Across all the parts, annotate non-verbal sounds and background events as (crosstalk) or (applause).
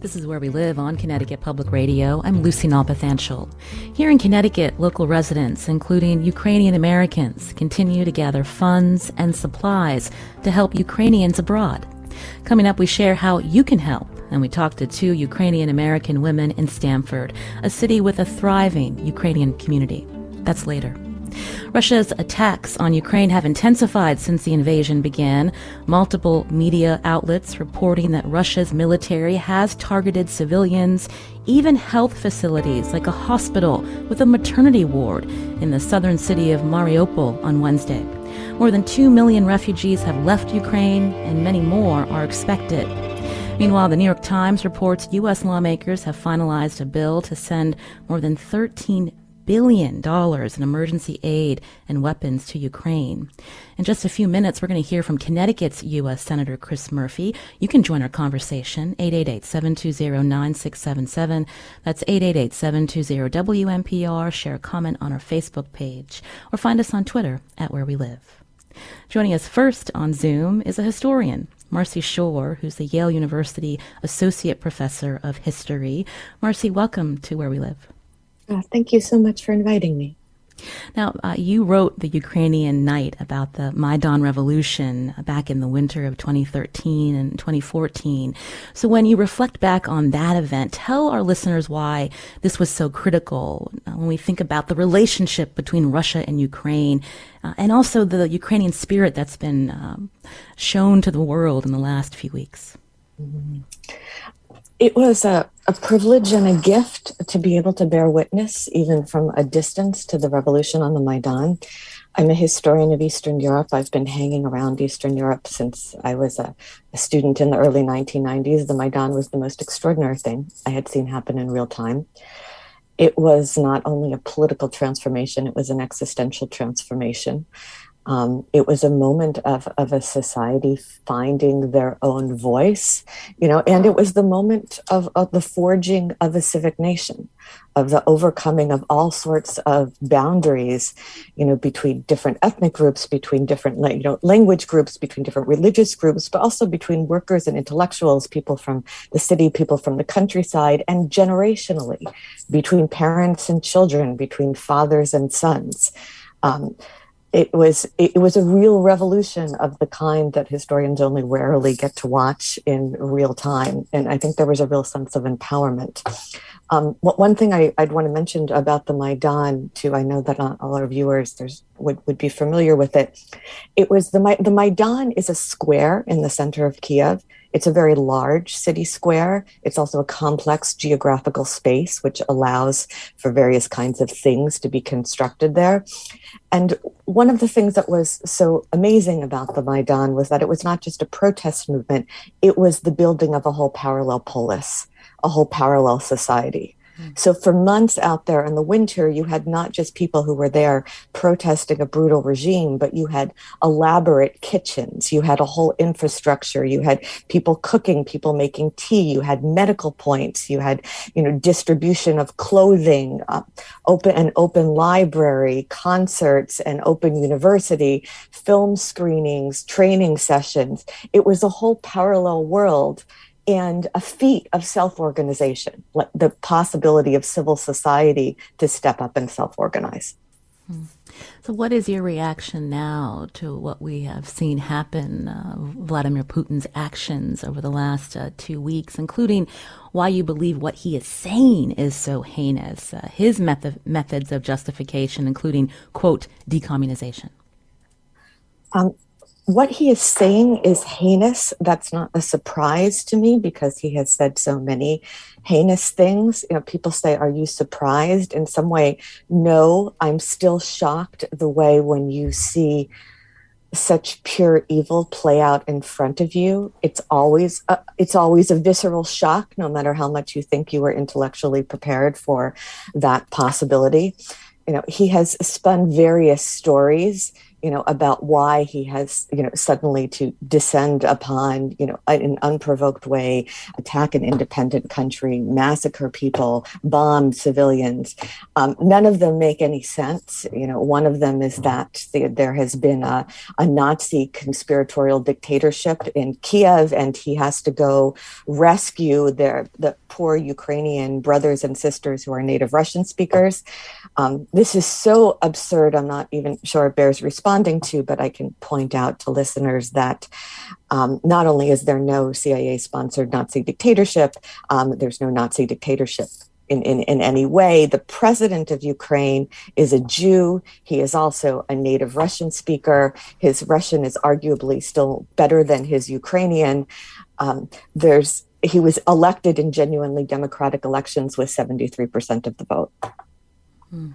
This is Where We Live on Connecticut Public Radio. I'm Lucy Nalpathanchel. Here in Connecticut, local residents, including Ukrainian Americans, continue to gather funds and supplies to help Ukrainians abroad. Coming up, we share how you can help, and we talk to two Ukrainian American women in Stamford, a city with a thriving Ukrainian community. That's later. Russia's attacks on Ukraine have intensified since the invasion began. Multiple media outlets reporting that Russia's military has targeted civilians, even health facilities like a hospital with a maternity ward in the southern city of Mariupol on Wednesday. More than 2 million refugees have left Ukraine, and many more are expected. Meanwhile, the New York Times reports U.S. lawmakers have finalized a bill to send more than 13 billion dollars in emergency aid and weapons to Ukraine. In just a few minutes, we're going to hear from Connecticut's U.S. Senator Chris Murphy. You can join our conversation, 888-720-9677. That's 888-720-WNPR. Share a comment on our Facebook page or find us on Twitter at Where We Live. Joining us first on Zoom is a historian, Marci Shore, who's the Yale University Associate Professor of History. Marci, welcome to Where We Live. Uh, thank you so much for inviting me. Now, uh, you wrote The Ukrainian Night about the Maidan Revolution back in the winter of 2013 and 2014. So, when you reflect back on that event, tell our listeners why this was so critical uh, when we think about the relationship between Russia and Ukraine, uh, and also the Ukrainian spirit that's been um, shown to the world in the last few weeks. Mm-hmm it was a, a privilege and a gift to be able to bear witness, even from a distance, to the revolution on the Maidan. I'm a historian of Eastern Europe. I've been hanging around Eastern Europe since I was a, a, student in the early 1990s. The Maidan was the most extraordinary thing I had seen happen in real time. It was not only a political transformation, it was an existential transformation. Um, it was a moment of, of a society finding their own voice, you know, and it was the moment of, of the forging of a civic nation, of the overcoming of all sorts of boundaries, you know, between different ethnic groups, between different, you know, language groups, between different religious groups, but also between workers and intellectuals, people from the city, people from the countryside, and generationally, between parents and children, between fathers and sons. Um, it was it was a real revolution of the kind that historians only rarely get to watch in real time and i think there was a real sense of empowerment um, one thing I, would want to mention about the maidan too i know that not all our viewers there's would, would be familiar with it it was the the maidan is a square in the center of kiev it's a very large city square. It's also a complex geographical space, which allows for various kinds of things to be constructed there. And one of the things that was so amazing about the Maidan was that it was not just a protest movement, it was the building of a whole parallel polis, a whole parallel society. So for months out there in the winter, you had not just people who were there protesting a brutal regime, but you had elaborate kitchens. You had a whole infrastructure. You had people cooking, people making tea. You had medical points. You had, you know, distribution of clothing, uh, open an open library, concerts, and open university, film screenings, training sessions. It was a whole parallel world and a feat of self organization, like the possibility of civil society to step up and self organize. Hmm. So, what is your reaction now to what we have seen happen, uh, Vladimir Putin's actions over the last uh, two weeks, including why you believe what he is saying is so heinous, uh, his method, methods of justification, including, quote, decommunization? Um, what he is saying is heinous. That's not a surprise to me because he has said so many heinous things. You know, people say, Are you surprised? In some way, no, I'm still shocked the way when you see such pure evil play out in front of you it's always a, it's always a visceral shock no matter how much you think you were intellectually prepared for that possibility you know he has spun various stories you know, about why he has, you know, suddenly to descend upon, you know, an unprovoked way, attack an independent country, massacre people, bomb civilians. Um, none of them make any sense. You know, one of them is that the, there has been a, a Nazi conspiratorial dictatorship in Kiev, and he has to go rescue their the poor Ukrainian brothers and sisters who are native Russian speakers. Um, this is so absurd. I'm not even sure it bears response responding to, but I can point out to listeners that um, not only is there no CIA sponsored Nazi dictatorship, um, there's no Nazi dictatorship in, in, in any way. The president of Ukraine is a Jew. He is also a native Russian speaker. His Russian is arguably still better than his Ukrainian. Um, there's he was elected in genuinely democratic elections with 73% of the vote. Hmm.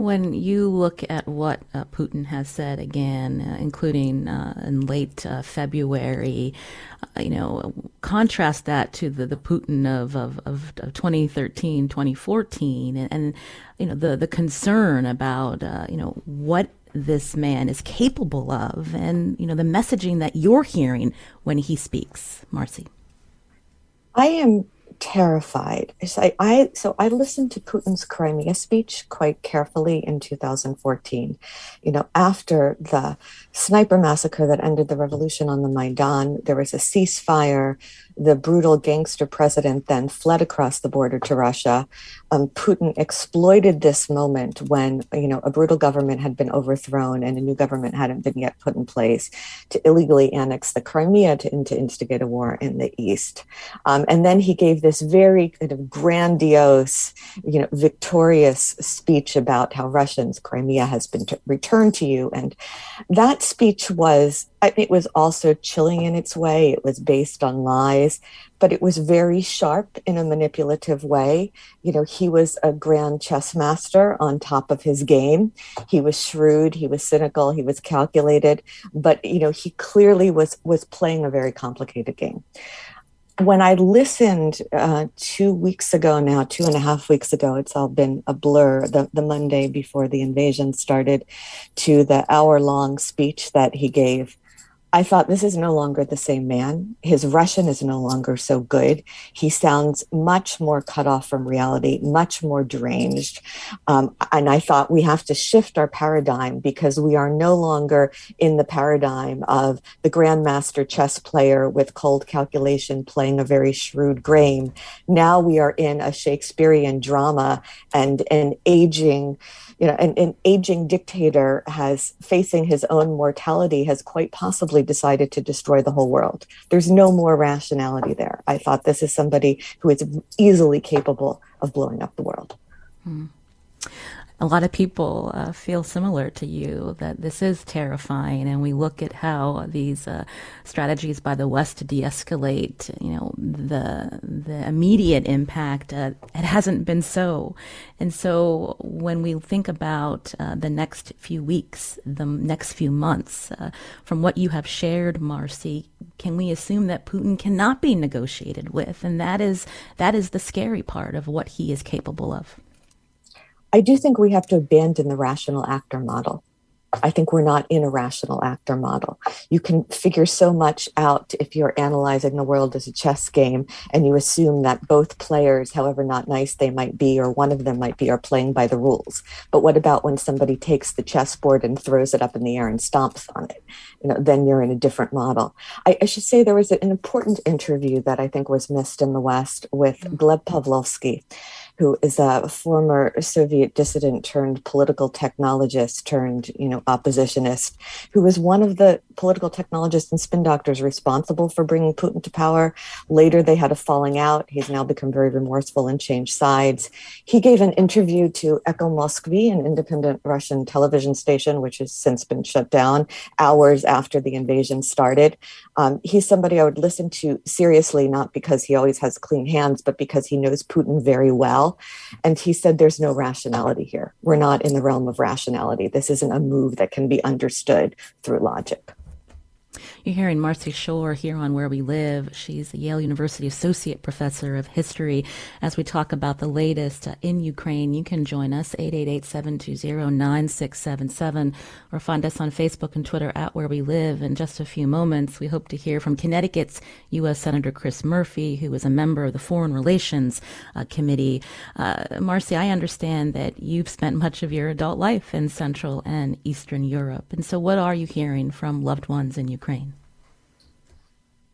When you look at what uh, Putin has said again, uh, including uh, in late uh, February, uh, you know, contrast that to the, the Putin of, of, of 2013, 2014, and, and, you know, the, the concern about, uh, you know, what this man is capable of and, you know, the messaging that you're hearing when he speaks. Marci. I am terrified. I, I, so I listened to Putin's Crimea speech quite carefully in 2014. You know, after the sniper massacre that ended the revolution on the Maidan, there was a ceasefire the brutal gangster president then fled across the border to Russia. Um, Putin exploited this moment when you know a brutal government had been overthrown and a new government hadn't been yet put in place to illegally annex the Crimea to, to instigate a war in the east. Um, and then he gave this very kind of grandiose, you know, victorious speech about how Russians Crimea has been t- returned to you, and that speech was it was also chilling in its way. It was based on lies, but it was very sharp in a manipulative way. You know, he was a grand chess master on top of his game. He was shrewd, he was cynical, he was calculated, but you know, he clearly was was playing a very complicated game. When I listened uh, two weeks ago now, two and a half weeks ago, it's all been a blur, the, the Monday before the invasion started, to the hour long speech that he gave I thought this is no longer the same man. His Russian is no longer so good. He sounds much more cut off from reality, much more deranged. Um, and I thought we have to shift our paradigm because we are no longer in the paradigm of the grandmaster chess player with cold calculation playing a very shrewd game. Now we are in a Shakespearean drama and an aging you know, an, an aging dictator has facing his own mortality has quite possibly decided to destroy the whole world. There's no more rationality there. I thought this is somebody who is easily capable of blowing up the world. Hmm a lot of people uh, feel similar to you that this is terrifying, and we look at how these uh, strategies by the West to de-escalate, you know, the the immediate impact. Uh, it hasn't been so, and so when we think about uh, the next few weeks, the next few months, uh, from what you have shared, Marci, can we assume that Putin cannot be negotiated with, and that is that is the scary part of what he is capable of. I do think we have to abandon the rational actor model. I think we're not in a rational actor model. You can figure so much out if you're analyzing the world as a chess game and you assume that both players, however not nice they might be, or one of them might be, are playing by the rules. But what about when somebody takes the chessboard and throws it up in the air and stomps on it? You know, then you're in a different model. I, I should say there was an important interview that I think was missed in the West with mm. Gleb Pavlovsky who is a former Soviet dissident turned political technologist turned, you know, oppositionist, who was one of the political technologists and spin doctors responsible for bringing Putin to power. Later, they had a falling out. He's now become very remorseful and changed sides. He gave an interview to Echo Moskvy, an independent Russian television station, which has since been shut down hours after the invasion started. Um, he's somebody I would listen to seriously, not because he always has clean hands, but because he knows Putin very well And he said, There's no rationality here. We're not in the realm of rationality. This isn't a move that can be understood through logic. You're hearing Marci Shore here on Where We Live. She's a Yale University Associate Professor of History. As we talk about the latest uh, in Ukraine, you can join us 888-720-9677 or find us on Facebook and Twitter at Where We Live. In just a few moments, we hope to hear from Connecticut's U.S. Senator Chris Murphy, who is a member of the Foreign Relations uh, Committee. Uh, Marci, I understand that you've spent much of your adult life in Central and Eastern Europe. And so what are you hearing from loved ones in Ukraine?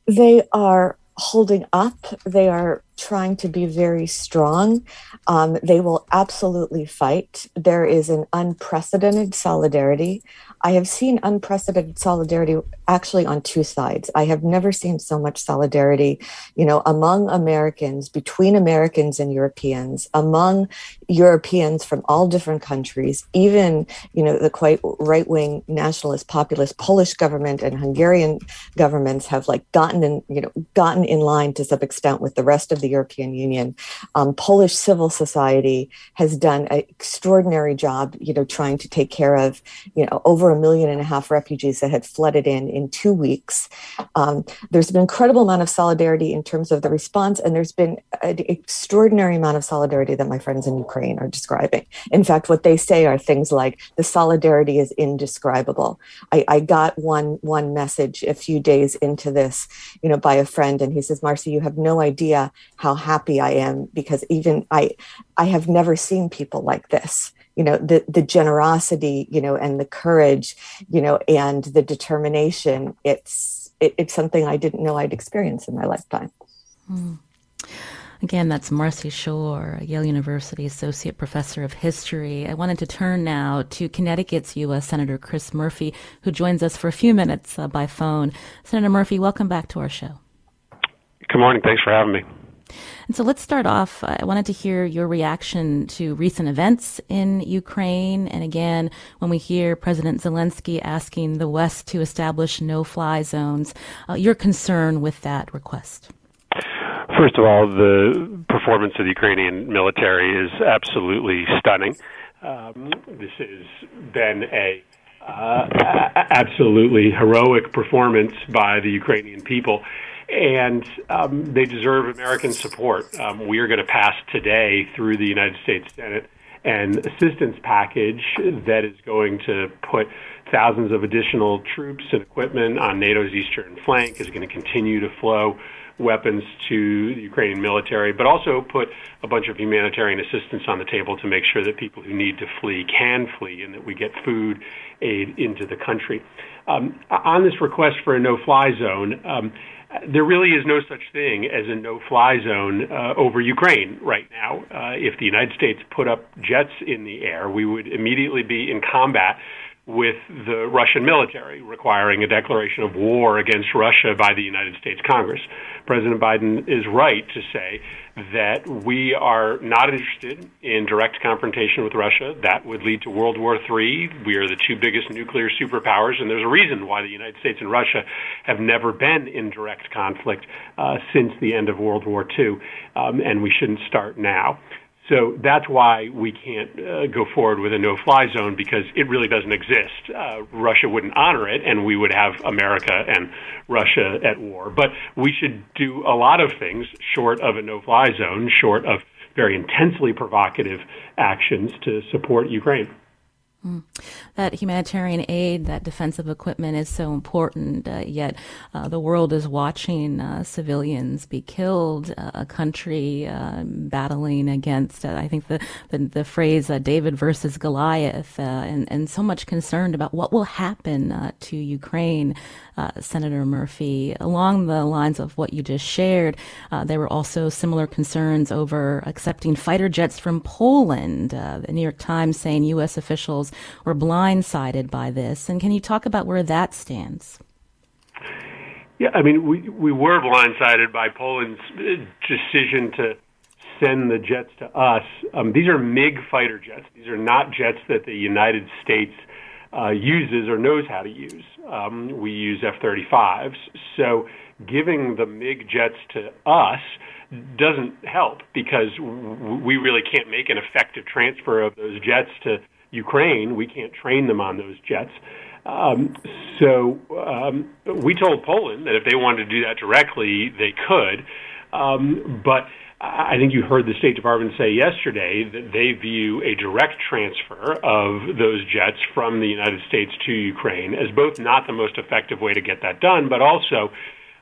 They are holding up. They are trying to be very strong. Um, they will absolutely fight. There is an unprecedented solidarity. I have seen unprecedented solidarity actually on two sides. I have never seen so much solidarity, you know, among Americans, between Americans and Europeans, among Europeans from all different countries, even, you know, the quite right wing nationalist populist Polish government and Hungarian governments have like gotten in, you know, gotten in line to some extent with the rest of the European Union. Um, Polish civil society has done an extraordinary job, you know, trying to take care of, you know, over a million and a half refugees that had flooded in in two weeks. Um, there's been an incredible amount of solidarity in terms of the response, and there's been an extraordinary amount of solidarity that my friends in Ukraine are describing. In fact, what they say are things like the solidarity is indescribable. I, I got one one message a few days into this, you know, by a friend, and he says, "Marci, you have no idea how happy I am because even I, I have never seen people like this." You know the the generosity you know and the courage you know and the determination it's it, it's something i didn't know i'd experience in my lifetime mm. Again, that's Marci Shore, Yale University Associate Professor of History. I wanted to turn now to Connecticut's U.S. Senator Chris Murphy, who joins us for a few minutes uh, by phone. Senator Murphy, welcome back to our show. Good morning. Thanks for having me. And so let's start off. I wanted to hear your reaction to recent events in Ukraine. And again, when we hear President Zelensky asking the West to establish no fly zones, uh, your concern with that request. First of all, the performance of the Ukrainian military is absolutely stunning. Um, this has been a uh, absolutely heroic performance by the Ukrainian people and um, they deserve American support. Um, we are going to pass today through the United States Senate an assistance package that is going to put thousands of additional troops and equipment on NATO's eastern flank, is going to continue to flow weapons to the Ukrainian military, but also put a bunch of humanitarian assistance on the table to make sure that people who need to flee can flee and that we get food aid into the country. Um, on this request for a no fly zone, um, there really is no such thing as a no-fly zone uh, over Ukraine right now. Uh, if the United States put up jets in the air, we would immediately be in combat with the Russian military, requiring a declaration of war against Russia by the United States Congress. President Biden is right to say that we are not interested in direct confrontation with Russia. That would lead to World War III. We are the two biggest nuclear superpowers, and there's a reason why the United States and Russia have never been in direct conflict uh, since the end of World War II, um, and we shouldn't start now. So that's why we can't uh, go forward with a no-fly zone because it really doesn't exist. Uh, Russia wouldn't honor it, and we would have America and Russia at war. But we should do a lot of things short of a no-fly zone, short of very intensely provocative actions to support Ukraine. That humanitarian aid, that defensive equipment is so important, uh, yet uh, the world is watching uh, civilians be killed, uh, a country uh, battling against, uh, I think the, the, the phrase David versus Goliath, and, and so much concerned about what will happen to Ukraine, Senator Murphy. Along the lines of what you just shared, there were also similar concerns over accepting fighter jets from Poland. the New York Times saying U.S. officials were blindsided by this. And can you talk about where that stands? Yeah, I mean, we we were blindsided by Poland's decision to send the jets to us. Um, these are MiG fighter jets. These are not jets that the United States uh, uses or knows how to use. Um, we use F 35s. So giving the MiG jets to us doesn't help because we really can't make an effective transfer of those jets to Ukraine. We can't train them on those jets. Um, so um, we told Poland that if they wanted to do that directly, they could. Um, but I think you heard the State Department say yesterday that they view a direct transfer of those jets from the United States to Ukraine as both not the most effective way to get that done, but also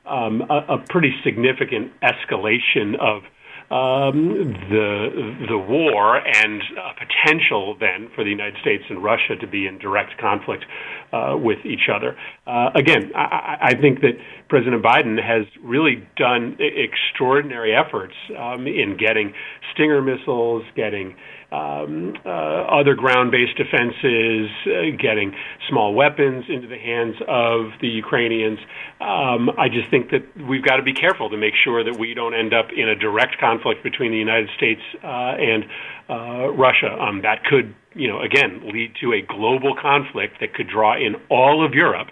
um, a, a pretty significant escalation of um, the the war and a potential then for the United States and Russia to be in direct conflict uh, with each other. Uh, again, I, I, think that President Biden has really done extraordinary efforts um, in getting Stinger missiles, getting um, uh, other ground-based defenses, uh, getting small weapons into the hands of the Ukrainians. Um, I just think that we've got to be careful to make sure that we don't end up in a direct conflict between the United States uh, and uh, Russia. Um, that could, you know, again, lead to a global conflict that could draw in all of Europe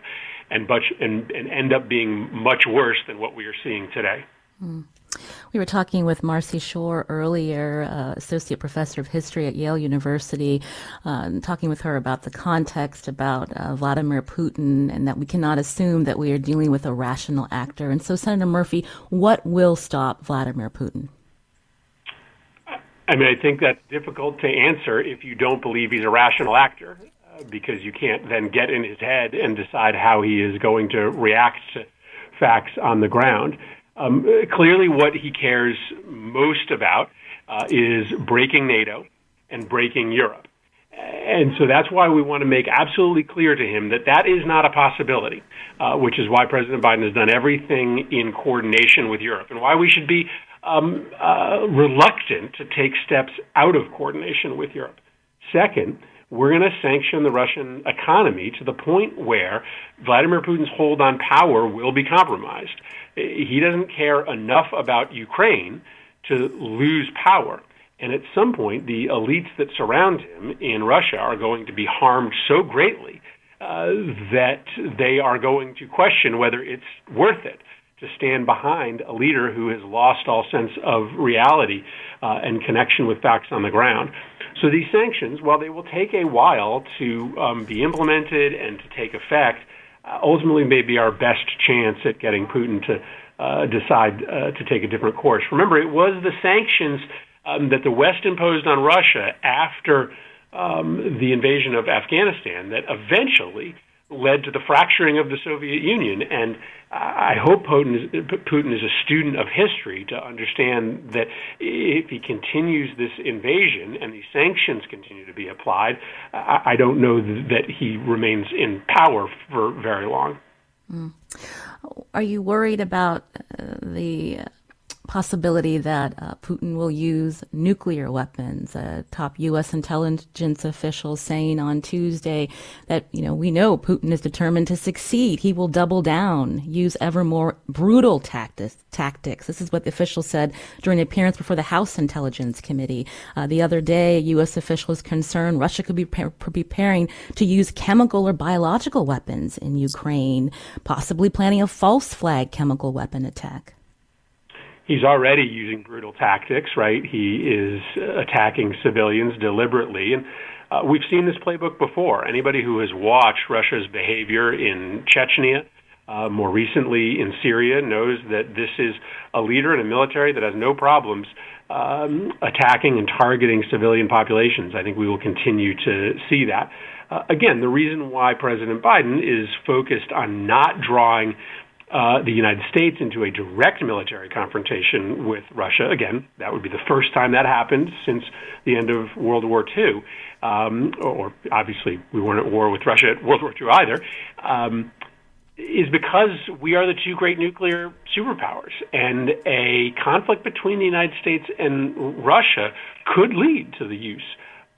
and, much, and, and end up being much worse than what we are seeing today. Mm. We were talking with Marci Shore earlier, uh, associate professor of history at Yale University, uh, talking with her about the context about uh, Vladimir Putin and that we cannot assume that we are dealing with a rational actor. And so, Senator Murphy, what will stop Vladimir Putin? I mean, I think that's difficult to answer if you don't believe he's a rational actor, uh, because you can't then get in his head and decide how he is going to react to facts on the ground. Um, clearly, what he cares most about uh, is breaking NATO and breaking Europe. And so that's why we want to make absolutely clear to him that that is not a possibility, uh, which is why President Biden has done everything in coordination with Europe and why we should be um, uh, reluctant to take steps out of coordination with Europe. Second, we're going to sanction the Russian economy to the point where Vladimir Putin's hold on power will be compromised. He doesn't care enough about Ukraine to lose power. And at some point, the elites that surround him in Russia are going to be harmed so greatly uh, that they are going to question whether it's worth it to stand behind a leader who has lost all sense of reality uh, and connection with facts on the ground. So these sanctions, while they will take a while to um, be implemented and to take effect, uh, ultimately may be our best chance at getting Putin to uh, decide uh, to take a different course. Remember, it was the sanctions um, that the West imposed on Russia after um, the invasion of Afghanistan that eventually led to the fracturing of the Soviet Union. And I hope Putin is, Putin is a student of history to understand that if he continues this invasion and these sanctions continue to be applied, I, don't know that he remains in power for very long. Mm. Are you worried about uh, the possibility that uh, Putin will use nuclear weapons. A top U.S. intelligence official saying on Tuesday that, you know, we know Putin is determined to succeed. He will double down, use ever more brutal tactics. tactics. This is what the official said during an appearance before the House Intelligence Committee. Uh, the other day, a U.S. official concerned Russia could be pre- preparing to use chemical or biological weapons in Ukraine, possibly planning a false flag chemical weapon attack he's already using brutal tactics, right? He is attacking civilians deliberately. And uh, we've seen this playbook before. Anybody who has watched Russia's behavior in Chechnya, uh, more recently in Syria, knows that this is a leader in a military that has no problems um, attacking and targeting civilian populations. I think we will continue to see that. Uh, again, the reason why President Biden is focused on not drawing uh, the United States into a direct military confrontation with Russia. Again, that would be the first time that happened since the end of World War II. Um, or obviously, we weren't at war with Russia at World War II either. Um, is because we are the two great nuclear superpowers, and a conflict between the United States and Russia could lead to the use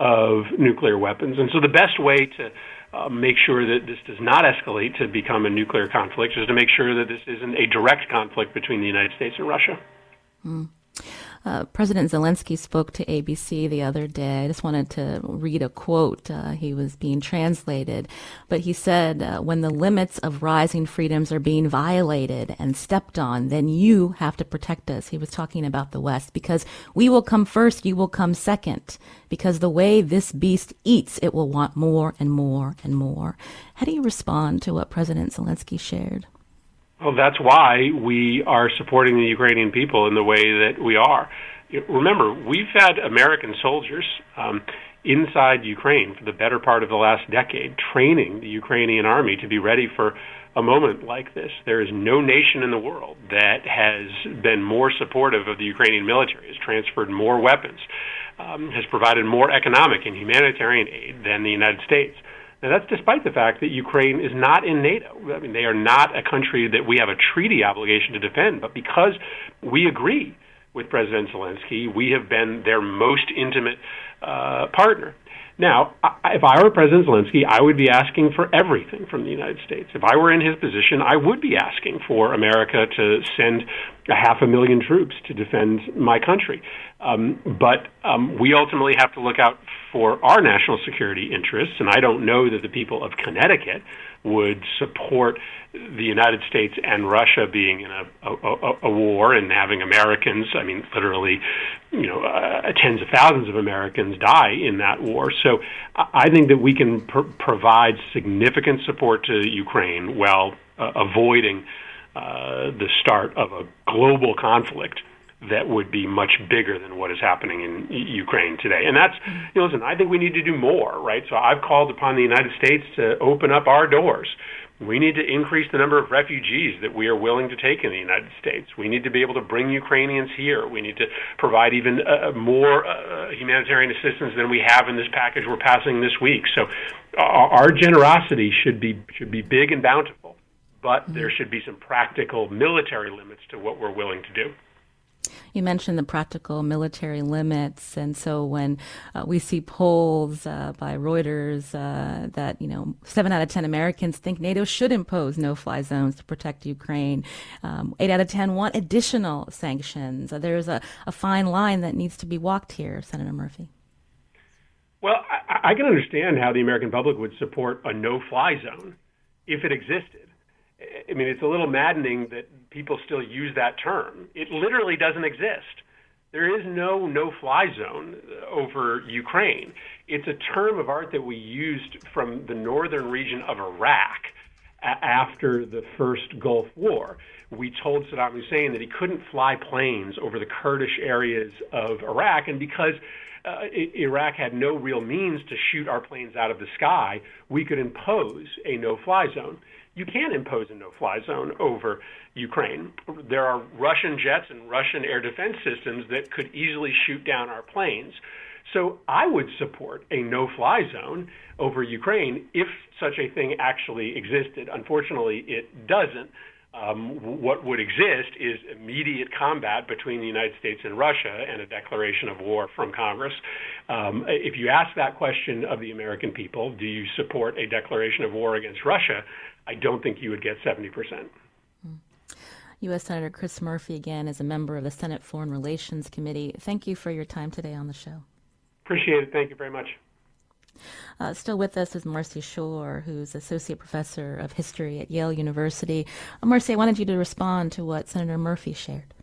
of nuclear weapons. And so, the best way to uh, make sure that this does not escalate to become a nuclear conflict is to make sure that this isn't a direct conflict between the United States and Russia. Mm. Uh, President Zelensky spoke to ABC the other day. I just wanted to read a quote. Uh, he was being translated, but he said, uh, "When the limits of rising freedoms are being violated and stepped on, then you have to protect us." He was talking about the West because we will come first, you will come second. Because the way this beast eats, it will want more and more and more. How do you respond to what President Zelensky shared? Well, that's why we are supporting the Ukrainian people in the way that we are. Remember, we've had American soldiers um, inside Ukraine for the better part of the last decade, training the Ukrainian army to be ready for a moment like this. There is no nation in the world that has been more supportive of the Ukrainian military, has transferred more weapons, um, has provided more economic and humanitarian aid than the United States. And that's despite the fact that Ukraine is not in NATO. I mean, they are not a country that we have a treaty obligation to defend, but because we agree with President Zelensky, we have been their most intimate uh, partner. Now, if I were President Zelensky, I would be asking for everything from the United States. If I were in his position, I would be asking for America to send a half a million troops to defend my country. Um, but um, we ultimately have to look out for our national security interests, and I don't know that the people of Connecticut would support the United States and Russia being in a, a, a war and having Americans, I mean, literally, you know, uh, tens of thousands of Americans die in that war. So I think that we can pr- provide significant support to Ukraine while uh, avoiding uh, the start of a global conflict that would be much bigger than what is happening in Ukraine today. And that's, you know, listen, I think we need to do more, right? So I've called upon the United States to open up our doors. We need to increase the number of refugees that we are willing to take in the United States. We need to be able to bring Ukrainians here. We need to provide even uh, more uh, humanitarian assistance than we have in this package we're passing this week. So our, our generosity should be should be big and bountiful, but there should be some practical military limits to what we're willing to do. You mentioned the practical military limits, and so when uh, we see polls uh, by Reuters uh, that you know seven out of ten Americans think NATO should impose no-fly zones to protect Ukraine, um, eight out of ten want additional sanctions. Uh, there's a, a fine line that needs to be walked here, Senator Murphy. Well, I, I can understand how the American public would support a no-fly zone if it existed. I mean, it's a little maddening that people still use that term. It literally doesn't exist. There is no no fly zone over Ukraine. It's a term of art that we used from the northern region of Iraq after the first Gulf War. We told Saddam Hussein that he couldn't fly planes over the Kurdish areas of Iraq, and because uh, Iraq had no real means to shoot our planes out of the sky, we could impose a no fly zone you can impose a no-fly zone over Ukraine. There are Russian jets and Russian air defense systems that could easily shoot down our planes. So I would support a no-fly zone over Ukraine if such a thing actually existed. Unfortunately, it doesn't. Um, what would exist is immediate combat between the United States and Russia and a declaration of war from Congress. Um, if you ask that question of the American people, do you support a declaration of war against Russia? I don't think you would get 70%. U.S. Senator Chris Murphy, again, is a member of the Senate Foreign Relations Committee. Thank you for your time today on the show. Appreciate it. Thank you very much. Uh, still with us is Marci Shore, who's Associate Professor of History at Yale University. Uh, Marci, I wanted you to respond to what Senator Murphy shared.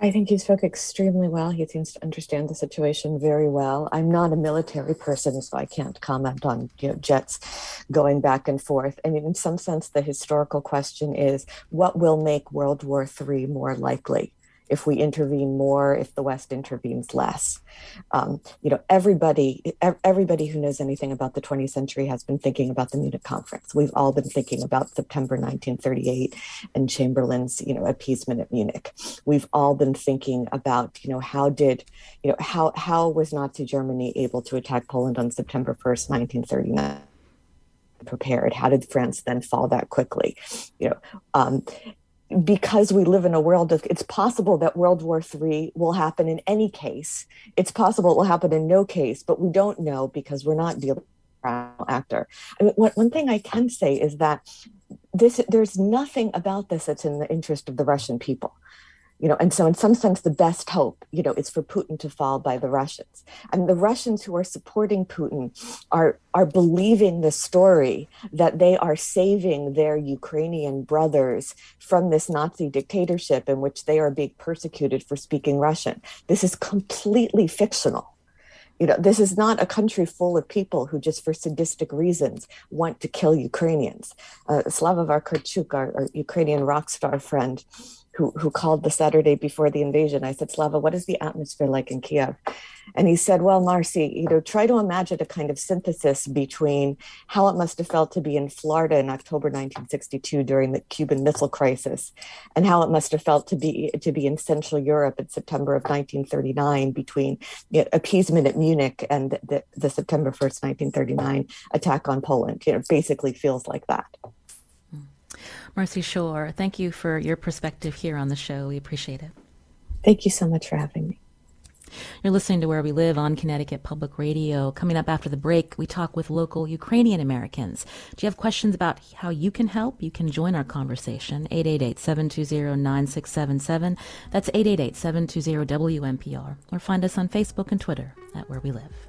I think he spoke extremely well. He seems to understand the situation very well. I'm not a military person, so I can't comment on you know, jets going back and forth. I mean, in some sense, the historical question is what will make World War III more likely? If we intervene more, if the West intervenes less. Um, you know, everybody, everybody who knows anything about the 20th century has been thinking about the Munich Conference. We've all been thinking about September 1938 and Chamberlain's, you know, appeasement at Munich. We've all been thinking about, you know, how did, you know, how how was Nazi Germany able to attack Poland on September 1st, 1939? prepared how did france then fall that quickly you know um, because we live in a world of it's possible that world war iii will happen in any case. It's possible it will happen in no case but we don't know because we're not dealing actor. I mean, one, one thing i can say is that this there's nothing about this that's in the interest of the russian people you know and so in some sense the best hope you know is for putin to fall by the russians. And the russians who are supporting putin are are believing the story that they are saving their ukrainian brothers from this nazi dictatorship in which they are being persecuted for speaking russian. This is completely fictional. You know this is not a country full of people who just for sadistic reasons want to kill ukrainians. Uh, slava vakarchuk our, our ukrainian rock star friend who, who called the Saturday before the invasion. I said, Slava, what is the atmosphere like in Kiev? And he said, Well, Marci, you know, try to imagine a kind of synthesis between how it must have felt to be in Florida in October 1962 during the Cuban Missile Crisis, and how it must have felt to be to be in Central Europe in September of 1939 between you know, appeasement at Munich and the, the September 1st, 1939 attack on Poland. You know, basically feels like that. Marci Shore, thank you for your perspective here on the show. We appreciate it. Thank you so much for having me. You're listening to Where We Live on Connecticut Public Radio. Coming up after the break, we talk with local Ukrainian Americans. Do you have questions about how you can help? You can join our conversation. 888-720-9677. That's 888-720-WNPR. Or find us on Facebook and Twitter at Where We Live.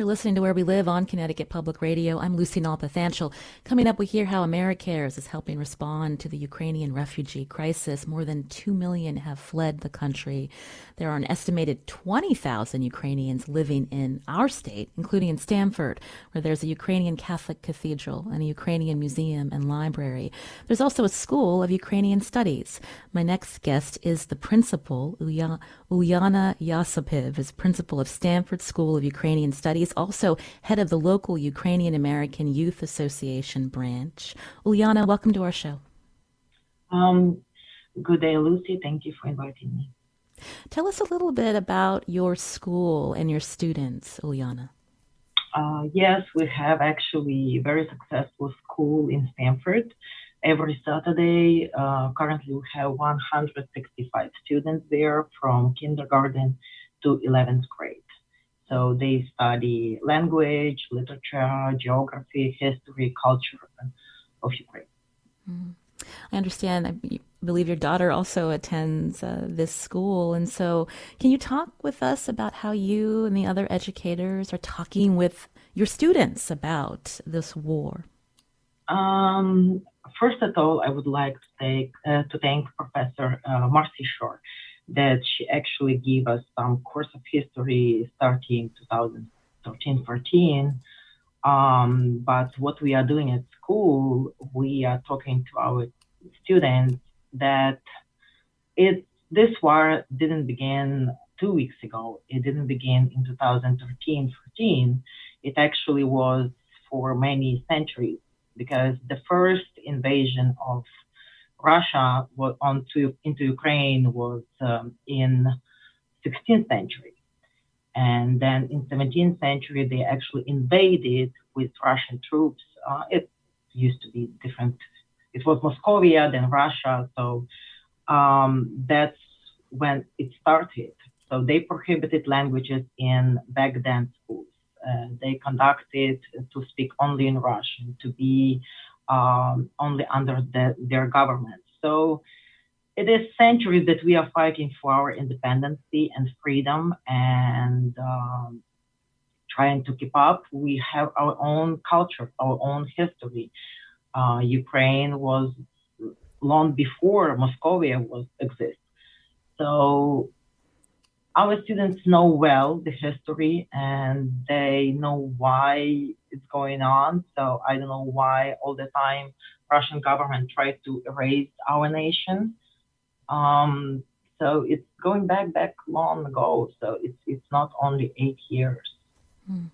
You're listening to Where We Live on Connecticut Public Radio. I'm Lucy Nalpathanchel. Coming up, we hear how AmeriCares is helping respond to the Ukrainian refugee crisis. More than 2 million have fled the country. There are an estimated 20,000 Ukrainians living in our state, including in Stamford, where there's a Ukrainian Catholic cathedral and a Ukrainian museum and library. There's also a school of Ukrainian studies. My next guest is the principal, Ulyana Yasipiv, is principal of Stamford School of Ukrainian Studies is also head of the local Ukrainian American Youth Association branch. Uliana, welcome to our show. Um, good day, Lucy. Thank you for inviting me. Tell us a little bit about your school and your students, Uliana. Uh, yes, we have actually a very successful school in Stamford. Every Saturday, uh, currently we have 165 students there from kindergarten to 11th grade. So they study language, literature, geography, history, culture of Ukraine. Mm-hmm. I understand. I believe your daughter also attends uh, this school. And so, can you talk with us about how you and the other educators are talking with your students about this war? Um, first of all, I would like to, take, uh, to thank Professor uh, Marci Shore that she actually gave us some course of history starting 2013 14 um, but what we are doing at school we are talking to our students that it this war didn't begin two weeks ago. It didn't begin in 2013 14 it actually was for many centuries because the first invasion of Russia was onto into Ukraine was um, in 16th century, and then in 17th century they actually invaded with Russian troops. Uh, it used to be different. It was Moscovia, then Russia. So um, that's when it started. So they prohibited languages in back then schools. Uh, they conducted to speak only in Russian, to be um, only under the, their government. So it is centuries that we are fighting for our independence and freedom and um, trying to keep up. We have our own culture, our own history. Uh, Ukraine was long before Moscovia was exist. So our students know well the history and they know why it's going on. So I don't know why all the time Russian government tries to erase our nation. Um, so it's going back back long ago. So it's it's not only eight years. Hmm.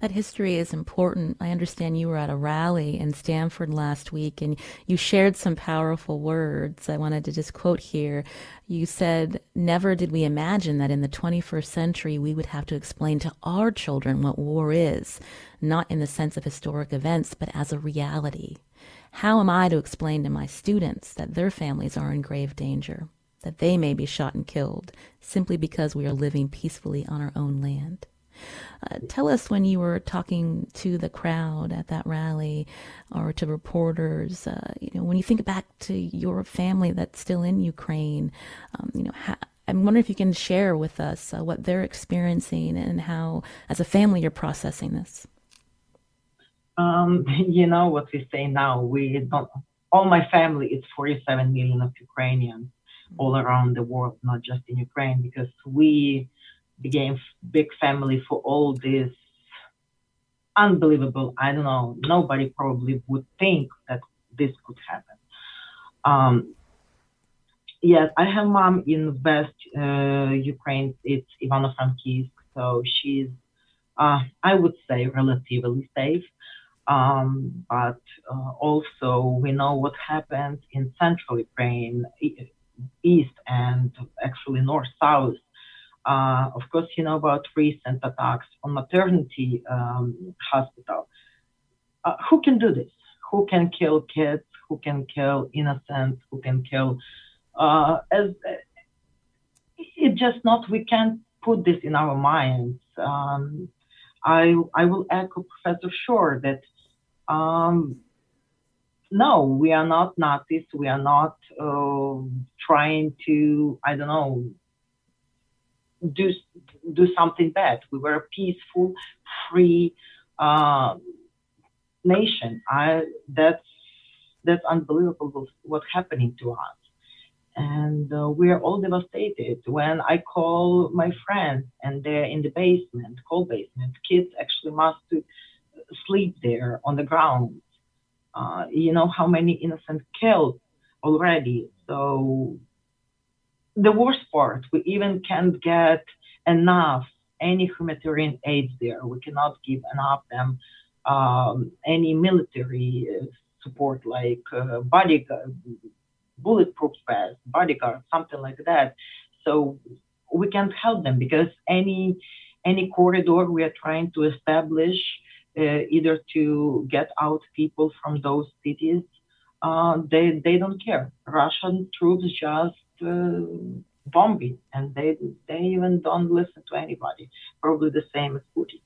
That history is important. I understand you were at a rally in Stamford last week and you shared some powerful words. I wanted to just quote here. You said, Never did we imagine that in the 21st century we would have to explain to our children what war is, not in the sense of historic events, but as a reality. How am I to explain to my students that their families are in grave danger, that they may be shot and killed simply because we are living peacefully on our own land? Uh, tell us when you were talking to the crowd at that rally or to reporters, uh, you know, when you think back to your family that's still in Ukraine, um, you know, I'm wondering if you can share with us uh, what they're experiencing and how, as a family, you're processing this. Um, (laughs) you know what we say now. We don't. All my family is 47 million of Ukrainians all around the world, not just in Ukraine, because we became big family for all this unbelievable. I don't know. Nobody probably would think that this could happen. Um, yes, I have mom in West uh, Ukraine. It's Ivano-Frankivsk, so she's, uh, I would say, relatively safe. Um, but uh, also, we know what happened in central Ukraine, east and actually north south uh, of course, you know about recent attacks on maternity um, hospital. Uh, who can do this? Who can kill kids? Who can kill innocents? Who can kill? Uh, as it just not we can't put this in our minds. Um, I I will echo Professor Shore that um, no, we are not Nazis. We are not uh, trying to I don't know do do something bad. We were a peaceful, free uh, nation. I that's that's unbelievable what's happening to us, and uh, we are all devastated. When I call my friends and they're in the basement, cold basement, kids actually must sleep there on the ground. Uh, you know how many innocent killed already. So the worst part, we even can't get enough any humanitarian aid there. We cannot give enough them um, any military uh, support like uh, bodyguard, bulletproof vest, bodyguard, something like that. So we can't help them because any any corridor we are trying to establish, uh, either to get out people from those cities, uh, they they don't care. Russian troops just uh, bombing, and they they even don't listen to anybody. Probably the same as Putin.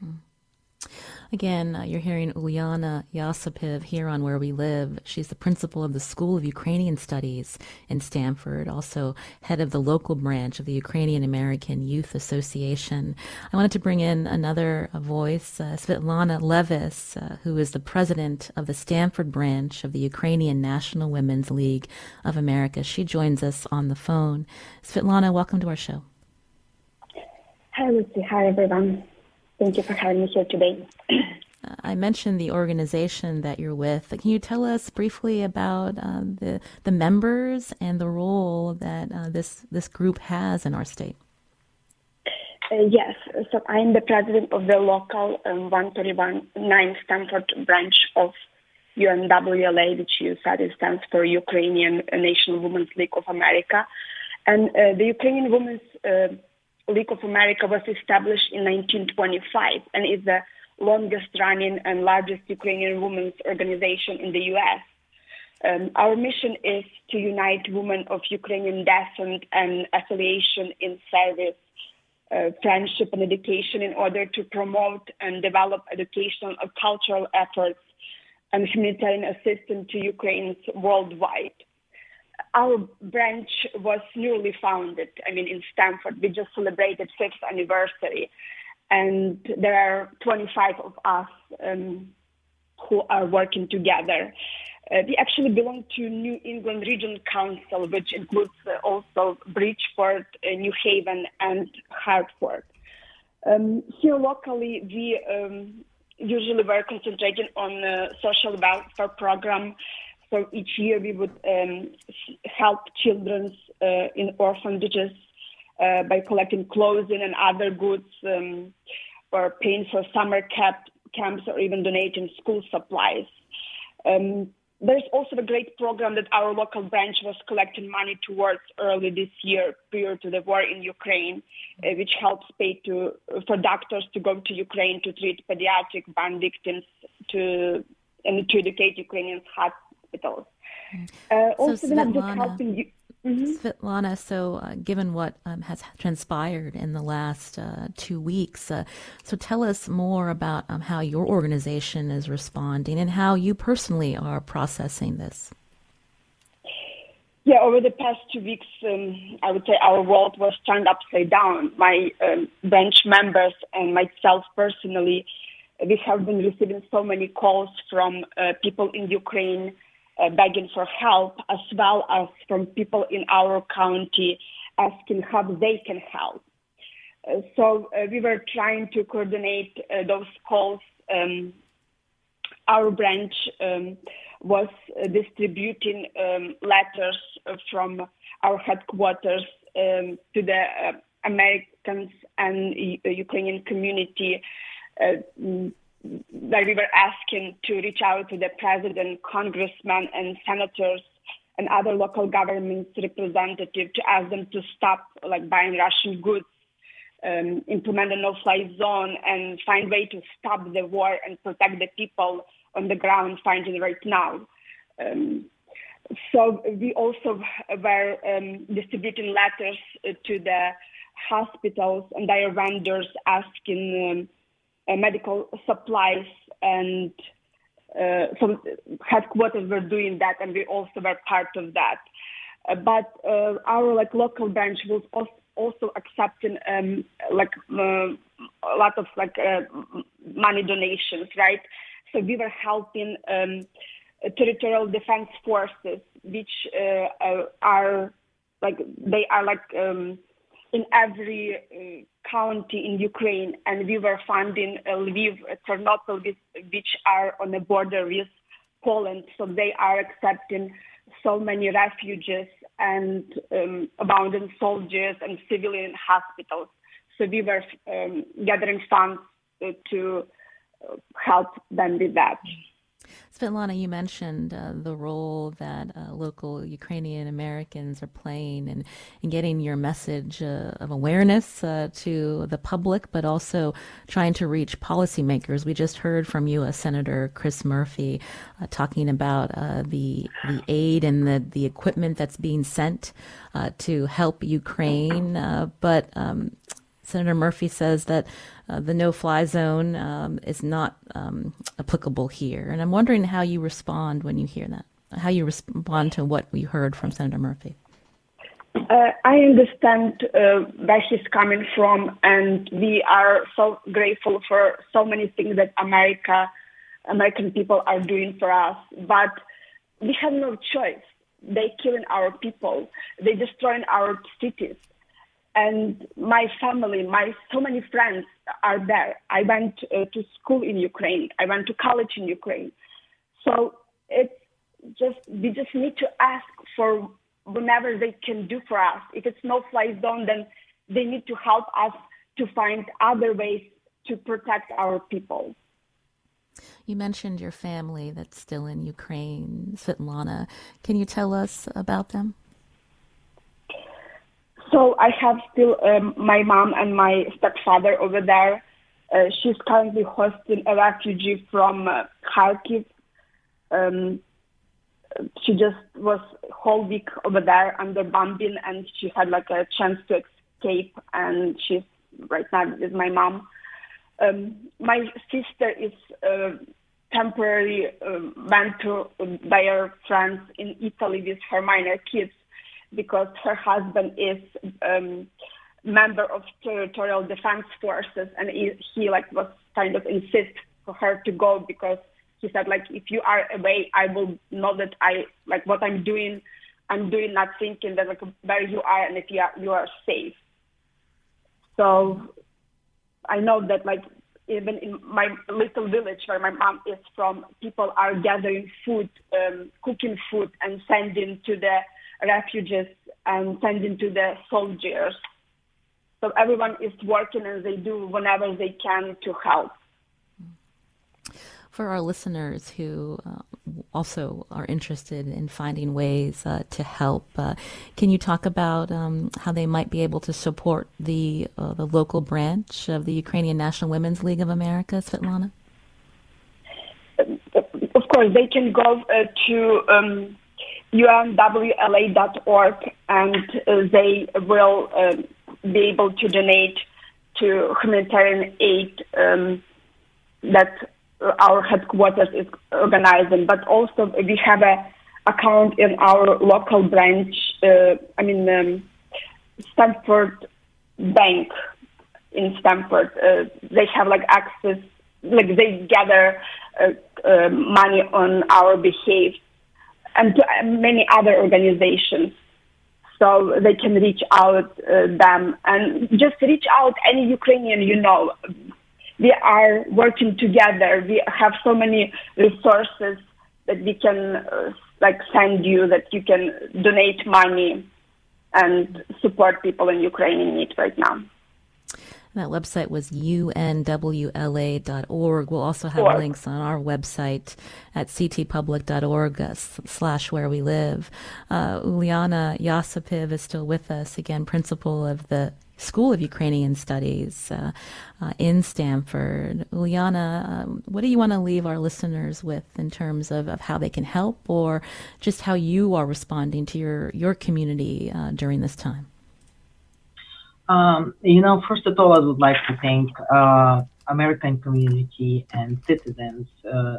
Hmm. Again, uh, you're hearing Uliana Yasipiv here on Where We Live. She's the principal of the School of Ukrainian Studies in Stamford, also head of the local branch of the Ukrainian American Youth Association. I wanted to bring in another voice, uh, Svetlana Levis, uh, who is the president of the Stamford branch of the Ukrainian National Women's League of America. She joins us on the phone. Svetlana, welcome to our show. Hi, Lucy. Hi, everyone. Thank you for having me here today. I mentioned the organization that you're with. Can you tell us briefly about uh, the the members and the role that uh, this this group has in our state? Uh, yes, so I'm the president of the local um, 139 Stamford branch of UNWLA, which you said stands for Ukrainian National Women's League of America, and uh, the Ukrainian Women's uh, League of America was established in 1925 and is the longest running and largest Ukrainian women's organization in the US. Um, our mission is to unite women of Ukrainian descent and affiliation in service uh, friendship and education in order to promote and develop educational and cultural efforts and humanitarian assistance to Ukrainians worldwide. Our branch was newly founded, I mean, in Stamford. We just celebrated fifth anniversary, and there are 25 of us um, who are working together. Uh, we actually belong to New England Region Council, which includes uh, also Bridgeport, uh, New Haven, and Hartford. Um, here locally, we um, usually were concentrating on uh, social welfare program. So each year we would um, help children uh, in orphanages uh, by collecting clothing and other goods, um, or paying for summer camp, camps, or even donating school supplies. Um, there's also a great program that our local branch was collecting money towards early this year, prior to the war in Ukraine, uh, which helps pay to for doctors to go to Ukraine to treat pediatric burn victims to and to educate Ukrainian hospitals. Uh, also, so not just helping you. Mm-hmm. Svetlana, so uh, given what um, has transpired in the last uh, two weeks, uh, so tell us more about um, how your organization is responding and how you personally are processing this. Yeah, over the past two weeks, um, I would say our world was turned upside down. My um, branch members and myself personally, we have been receiving so many calls from uh, people in Ukraine uh, begging for help, as well as from people in our county asking how they can help. Uh, so uh, we were trying to coordinate uh, those calls. Um, our branch um, was uh, distributing um, letters from our headquarters um, to the uh, Americans and Ukrainian community that we were asking to reach out to the president, congressmen, and senators and other local governments representatives to ask them to stop like buying Russian goods, um, implement a no-fly zone, and find way to stop the war and protect the people on the ground fighting right now. Um, so we also were um, distributing letters to the hospitals and their vendors asking um, medical supplies and uh, some headquarters were doing that and we also were part of that. Uh, but uh, our like local branch was also accepting um, like uh, a lot of like uh, money donations, right? So we were helping um, territorial defense forces, which are like they are like um, in every uh, county in Ukraine, and we were funding uh, Lviv, Ternopil, which are on the border with Poland. So they are accepting so many refugees and um, abandoned soldiers and civilian hospitals. So we were um, gathering funds uh, to uh, help them with that. Svetlana, you mentioned uh, the role that uh, local Ukrainian Americans are playing in, in getting your message uh, of awareness uh, to the public, but also trying to reach policymakers. We just heard from U.S. Senator Chris Murphy uh, talking about uh, the the aid and the, the equipment that's being sent to help Ukraine, but um, Senator Murphy says that uh, the no fly zone um, is not um, applicable here. And I'm wondering how you respond when you hear that, how you respond to what we heard from Senator Murphy. Uh, I understand uh, where she's coming from, and we are so grateful for so many things that America, American people are doing for us. But we have no choice. They're killing our people. They're destroying our cities and my family, my so many friends are there. I went uh, to school in Ukraine. I went to college in Ukraine. So it's just we just need to ask for whenever they can do for us. If it's no fly zone, then they need to help us to find other ways to protect our people. You mentioned your family that's still in Ukraine, Svetlana. Can you tell us about them? So I have still um, my mom and my stepfather over there. Uh, she's currently hosting a refugee from uh, Kharkiv. Um, she just was whole week over there under bombing, and she had like a chance to escape, and she's right now with my mom. Um, my sister is uh, temporarily uh, went to their friends in Italy with her minor kids because her husband is um, member of territorial defense forces and he, he like was kind of insist for her to go because he said like if you are away i will know that i like what i'm doing i'm doing not thinking that like where you are and if you are you are safe. So i know that like even in my little village where my mom is from people are gathering food um, cooking food and sending to the refugees and sending to the soldiers so everyone is working and they do whenever they can to help for our listeners who uh, also are interested in finding ways uh, to help, uh, can you talk about um, how they might be able to support the uh, the local branch of the Ukrainian National Women's League of America, Svetlana? Of course, they can go uh, to um, unwla.org and uh, they will um, be able to donate to humanitarian aid um, that our headquarters is organizing, but also we have a account in our local branch. Uh, I mean, um, Stamford Bank in Stamford. Uh, they have like access, like they gather uh, uh money on our behalf, and to many other organizations. So they can reach out uh, them and just reach out any Ukrainian you know we are working together. We have so many resources that we can uh, like send you that you can donate money and support people in Ukraine in need right now. That website was unwla.org. We'll also have org. links on our website at ctpublic.org uh, slash where we live. Uh, Uliana Yosipiv is still with us, again, principal of the School of Ukrainian Studies uh, uh, in Stamford. Uliana, um, what do you want to leave our listeners with in terms of, of how they can help or just how you are responding to your, your community uh, during this time? Um, you know, first of all, I would like to thank uh, American community and citizens. Uh,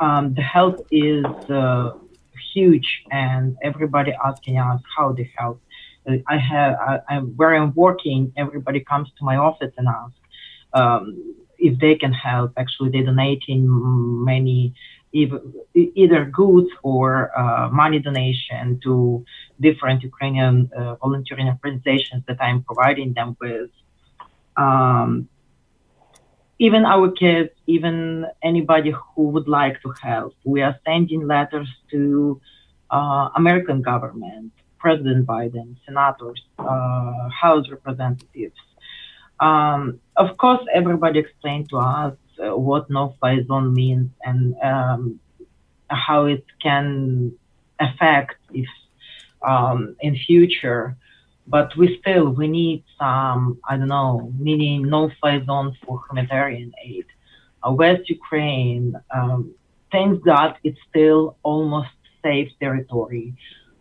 um, the help is uh, huge, and everybody asking us how they help. I have I, I'm, where I'm working. Everybody comes to my office and asks um, if they can help. Actually, they donating many either goods or uh, money donation to different Ukrainian uh, volunteering organizations that I'm providing them with. Um, even our kids, even anybody who would like to help, we are sending letters to uh, American government, President Biden, senators, uh, House representatives. Um, of course, everybody explained to us what no-fly zone means and um, how it can affect if um, in future. But we still we need some I don't know meaning no-fly zone for humanitarian aid. Uh, West Ukraine, um, thank God, it's still almost safe territory.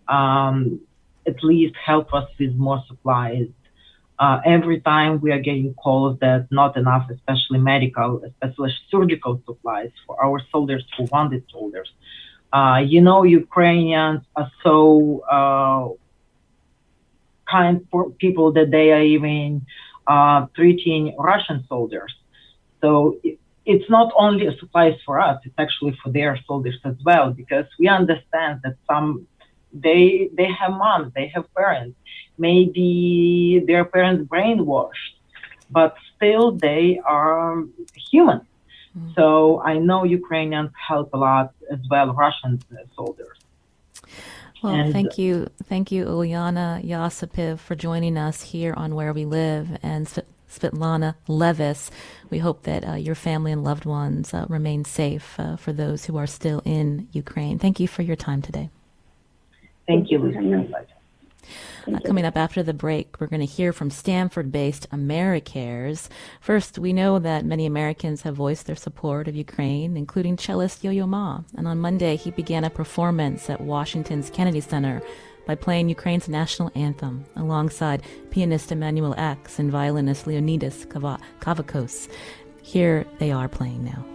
Um, at least help us with more supplies. Uh, every time we are getting calls that not enough, especially medical, especially surgical supplies for our soldiers who wounded soldiers. Uh, you know, Ukrainians are so uh, kind for people that they are even uh, treating Russian soldiers. So it, it's not only supplies for us; it's actually for their soldiers as well, because we understand that some they they have moms, they have parents. Maybe their parents brainwashed, but still they are human. Mm. So I know Ukrainians help a lot as well, Russian soldiers. Well, and, thank you, thank you, Uliana Yosipiv, for joining us here on Where We Live, and Svetlana Levis. We hope that uh, your family and loved ones uh, remain safe uh, for those who are still in Ukraine. Thank you for your time today. Thank you, Uh, coming up after the break, we're going to hear from Stamford based AmeriCares. First, we know that many Americans have voiced their support of Ukraine, including cellist Yo Yo Ma. And on Monday, he began a performance at Washington's Kennedy Center by playing Ukraine's national anthem alongside pianist Emanuel Ax and violinist Leonidas Kavakos. Here they are playing now.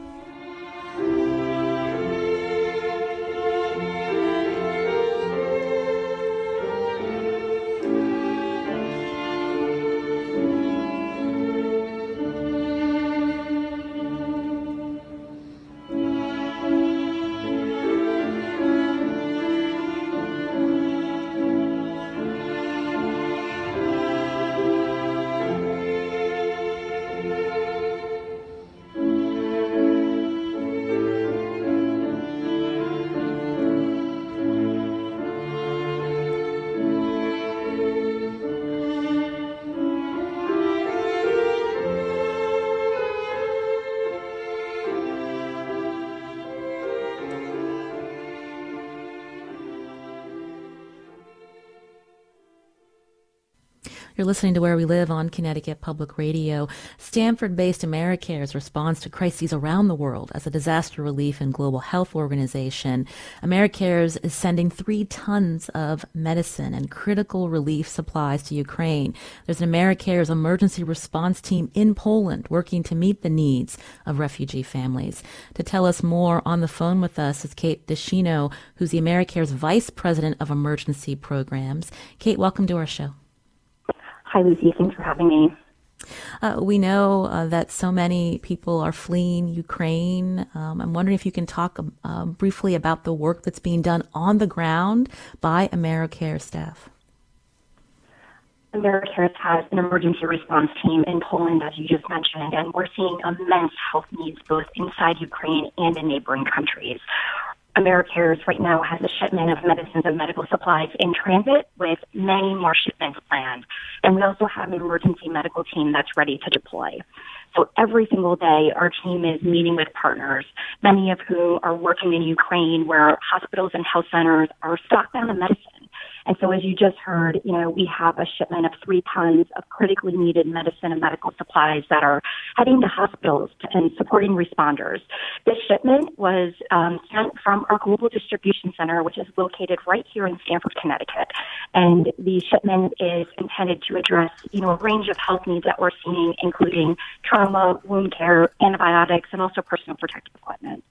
You're listening to Where We Live on Connecticut Public Radio. Stamford based AmeriCares response to crises around the world as a disaster relief and global health organization. AmeriCares is sending three tons of medicine and critical relief supplies to Ukraine. There's an AmeriCares emergency response team in Poland working to meet the needs of refugee families. To tell us more on the phone with us is Kate Dischino, who's the AmeriCares Vice President of Emergency Programs. Kate, welcome to our show. Hi, Lucy. Thanks for having me. Uh, we know uh, that so many people are fleeing Ukraine. Um, I'm wondering if you can talk uh, briefly about the work that's being done on the ground by AmeriCare staff. AmeriCare has an emergency response team in Poland, as you just mentioned, and we're seeing immense health needs both inside Ukraine and in neighboring countries. AmeriCares right now has a shipment of medicines and medical supplies in transit with many more shipments planned. And we also have an emergency medical team that's ready to deploy. So every single day, our team is meeting with partners, many of whom are working in Ukraine where hospitals and health centers are stocked down on medicine. And so as you just heard, you know, we have a shipment of three tons of critically needed medicine and medical supplies that are heading to hospitals and supporting responders. This shipment was um, sent from our global distribution center, which is located right here in Stamford, Connecticut. And the shipment is intended to address, you know, a range of health needs that we're seeing, including trauma, wound care, antibiotics, and also personal protective equipment.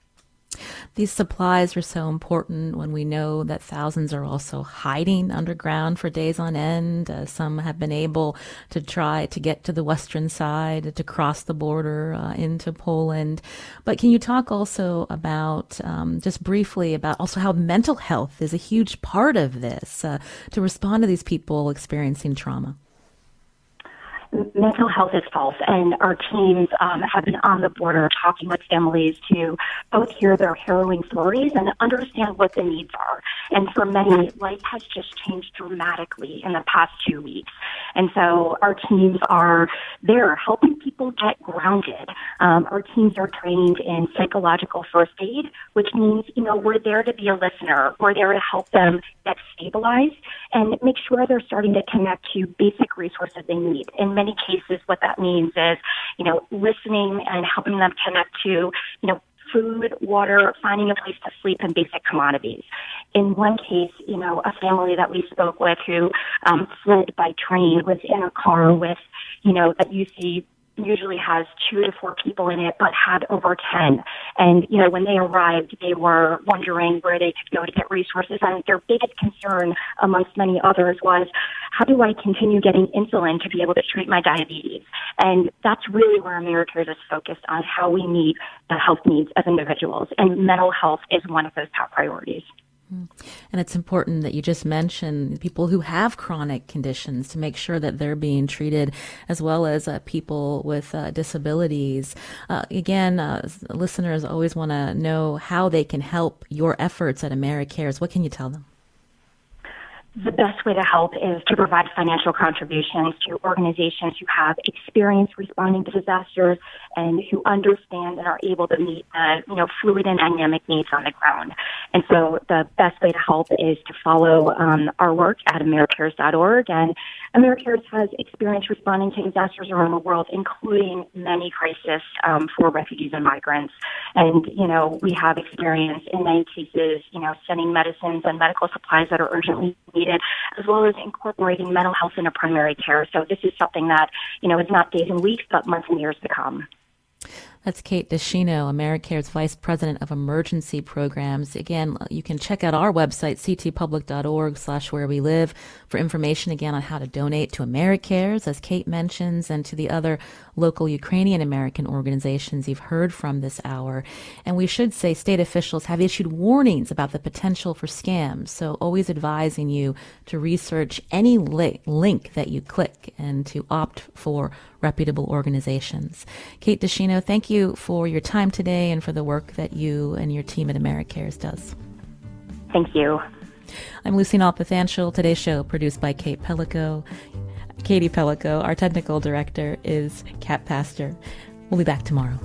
These supplies are so important when we know that thousands are also hiding underground for days on end. Uh, some have been able to try to get to the western side, to cross the border uh, into Poland. But can you talk also about, um, just briefly, about also how mental health is a huge part of this uh, to respond to these people experiencing trauma? Mental health is false, and our teams um, have been on the border talking with families to both hear their harrowing stories and understand what the needs are. And for many, life has just changed dramatically in the past two weeks. And so our teams are there helping people get grounded. Um, our teams are trained in psychological first aid, which means, you know, we're there to be a listener. We're there to help them get stabilized and make sure they're starting to connect to basic resources they need. In many cases, what that means is, you know, listening and helping them connect to, you know, food, water, finding a place to sleep, and basic commodities. In one case, you know, a family that we spoke with who um, fled by train was in a car with, you know, that you see usually has two to four people in it, but had over 10. And, you know, when they arrived, they were wondering where they could go to get resources. And their biggest concern, amongst many others, was how do I continue getting insulin to be able to treat my diabetes? And that's really where AmeriCares is focused on how we meet the health needs of individuals. And mental health is one of those top priorities. And it's important that you just mention people who have chronic conditions to make sure that they're being treated, as well as uh, people with uh, disabilities. Uh, again, uh, listeners always want to know how they can help your efforts at AmeriCares. What can you tell them? The best way to help is to provide financial contributions to organizations who have experience responding to disasters and who understand and are able to meet the you know fluid and dynamic needs on the ground. And so the best way to help is to follow um, our work at AmeriCares.org and AmeriCares has experience responding to disasters around the world, including many crises um, for refugees and migrants. And, you know, we have experience in many cases, you know, sending medicines and medical supplies that are urgently needed, as well as incorporating mental health into primary care. So this is something that, you know, is not days and weeks, but months and years to come. That's Kate Dischino, AmeriCares Vice President of Emergency Programs. Again, you can check out our website, ctpublic.org slash where we live, for information again on how to donate to AmeriCares, as Kate mentions, and to the other local Ukrainian American organizations you've heard from this hour. And we should say state officials have issued warnings about the potential for scams. So always advising you to research any li- link that you click and to opt for reputable organizations. Kate Dischino, thank you for your time today and for the work that you and your team at AmeriCares does. Thank you. I'm Lucy Nalpathanchil. Today's show produced by Kate Pellico. Katie Pellico. Our technical director is Kat Pastor. We'll be back tomorrow.